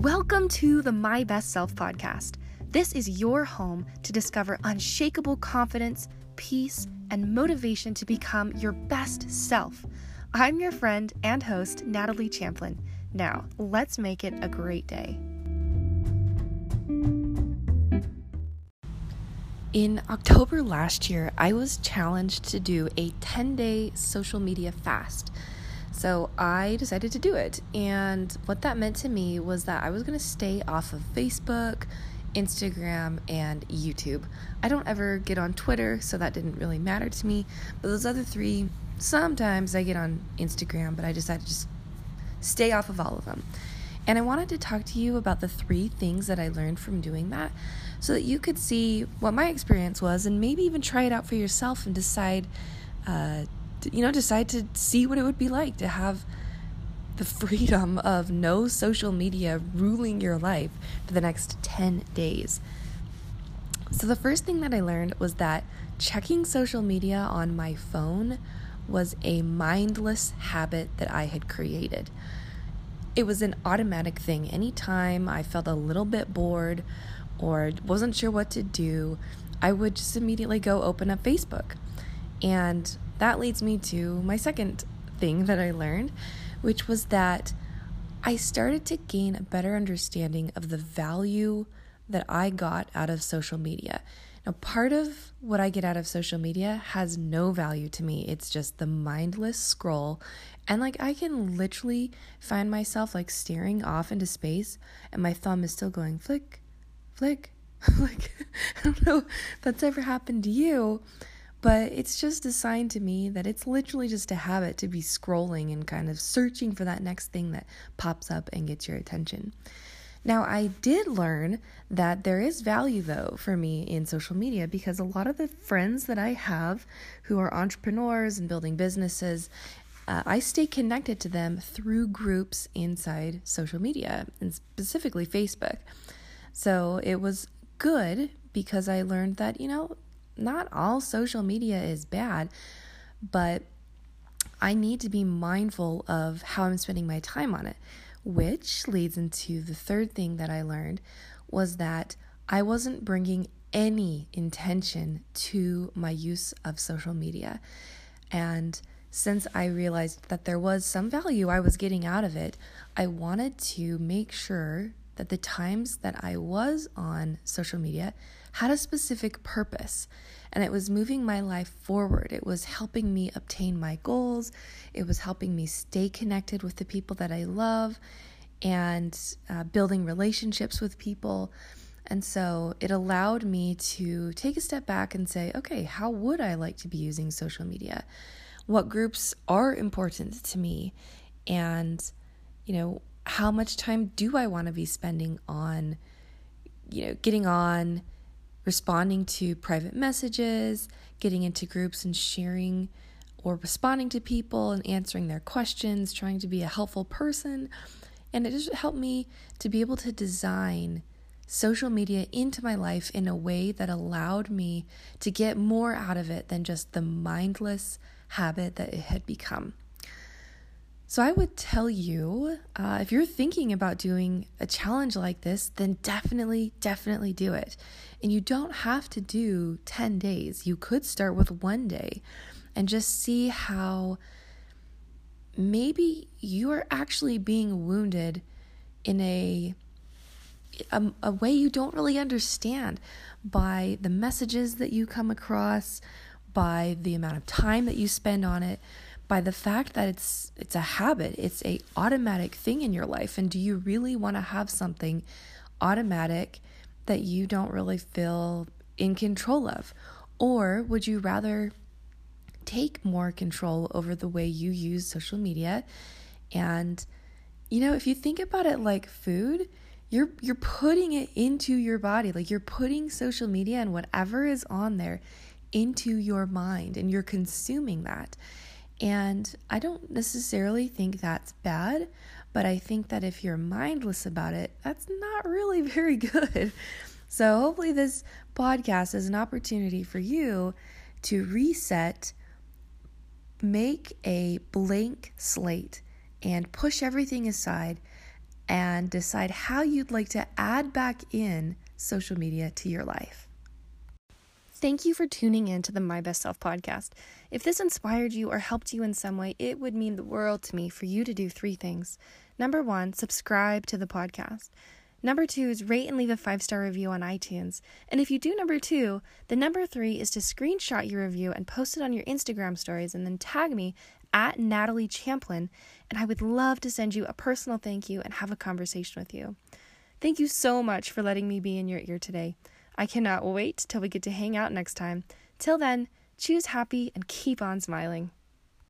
Welcome to the My Best Self podcast. This is your home to discover unshakable confidence, peace, and motivation to become your best self. I'm your friend and host, Natalie Champlin. Now, let's make it a great day. In October last year, I was challenged to do a 10 day social media fast. So I decided to do it. And what that meant to me was that I was going to stay off of Facebook, Instagram, and YouTube. I don't ever get on Twitter, so that didn't really matter to me. But those other three, sometimes I get on Instagram, but I decided to just stay off of all of them. And I wanted to talk to you about the three things that I learned from doing that so that you could see what my experience was and maybe even try it out for yourself and decide uh, you know, decide to see what it would be like to have the freedom of no social media ruling your life for the next 10 days. So, the first thing that I learned was that checking social media on my phone was a mindless habit that I had created. It was an automatic thing. Anytime I felt a little bit bored or wasn't sure what to do, I would just immediately go open up Facebook. And that leads me to my second thing that I learned, which was that I started to gain a better understanding of the value that I got out of social media. Now, part of what I get out of social media has no value to me. It's just the mindless scroll. And like, I can literally find myself like staring off into space, and my thumb is still going flick, flick. like, I don't know if that's ever happened to you, but it's just a sign to me that it's literally just a habit to be scrolling and kind of searching for that next thing that pops up and gets your attention. Now, I did learn that there is value though for me in social media because a lot of the friends that I have who are entrepreneurs and building businesses, uh, I stay connected to them through groups inside social media and specifically Facebook. So it was good because I learned that, you know, not all social media is bad, but I need to be mindful of how I'm spending my time on it, which leads into the third thing that I learned was that I wasn't bringing any intention to my use of social media. And since I realized that there was some value I was getting out of it, I wanted to make sure that the times that I was on social media had a specific purpose and it was moving my life forward. It was helping me obtain my goals, it was helping me stay connected with the people that I love and uh, building relationships with people. And so it allowed me to take a step back and say, okay, how would I like to be using social media? What groups are important to me? And, you know, how much time do I want to be spending on, you know, getting on responding to private messages, getting into groups and sharing or responding to people and answering their questions, trying to be a helpful person. And it just helped me to be able to design social media into my life in a way that allowed me to get more out of it than just the mindless habit that it had become. So, I would tell you uh, if you're thinking about doing a challenge like this, then definitely, definitely do it. And you don't have to do 10 days. You could start with one day and just see how maybe you are actually being wounded in a, a, a way you don't really understand by the messages that you come across, by the amount of time that you spend on it by the fact that it's it's a habit it's a automatic thing in your life. And do you really want to have something automatic that you don't really feel in control of? Or would you rather take more control over the way you use social media? And you know if you think about it like food you're you're putting it into your body like you're putting social media and whatever is on there into your mind and you're consuming that and I don't necessarily think that's bad, but I think that if you're mindless about it, that's not really very good. So, hopefully, this podcast is an opportunity for you to reset, make a blank slate, and push everything aside and decide how you'd like to add back in social media to your life. Thank you for tuning in to the My Best Self podcast. If this inspired you or helped you in some way, it would mean the world to me for you to do three things. Number one, subscribe to the podcast. Number two is rate and leave a five star review on iTunes. And if you do number two, the number three is to screenshot your review and post it on your Instagram stories and then tag me at Natalie Champlin. And I would love to send you a personal thank you and have a conversation with you. Thank you so much for letting me be in your ear today. I cannot wait till we get to hang out next time. Till then, choose happy and keep on smiling.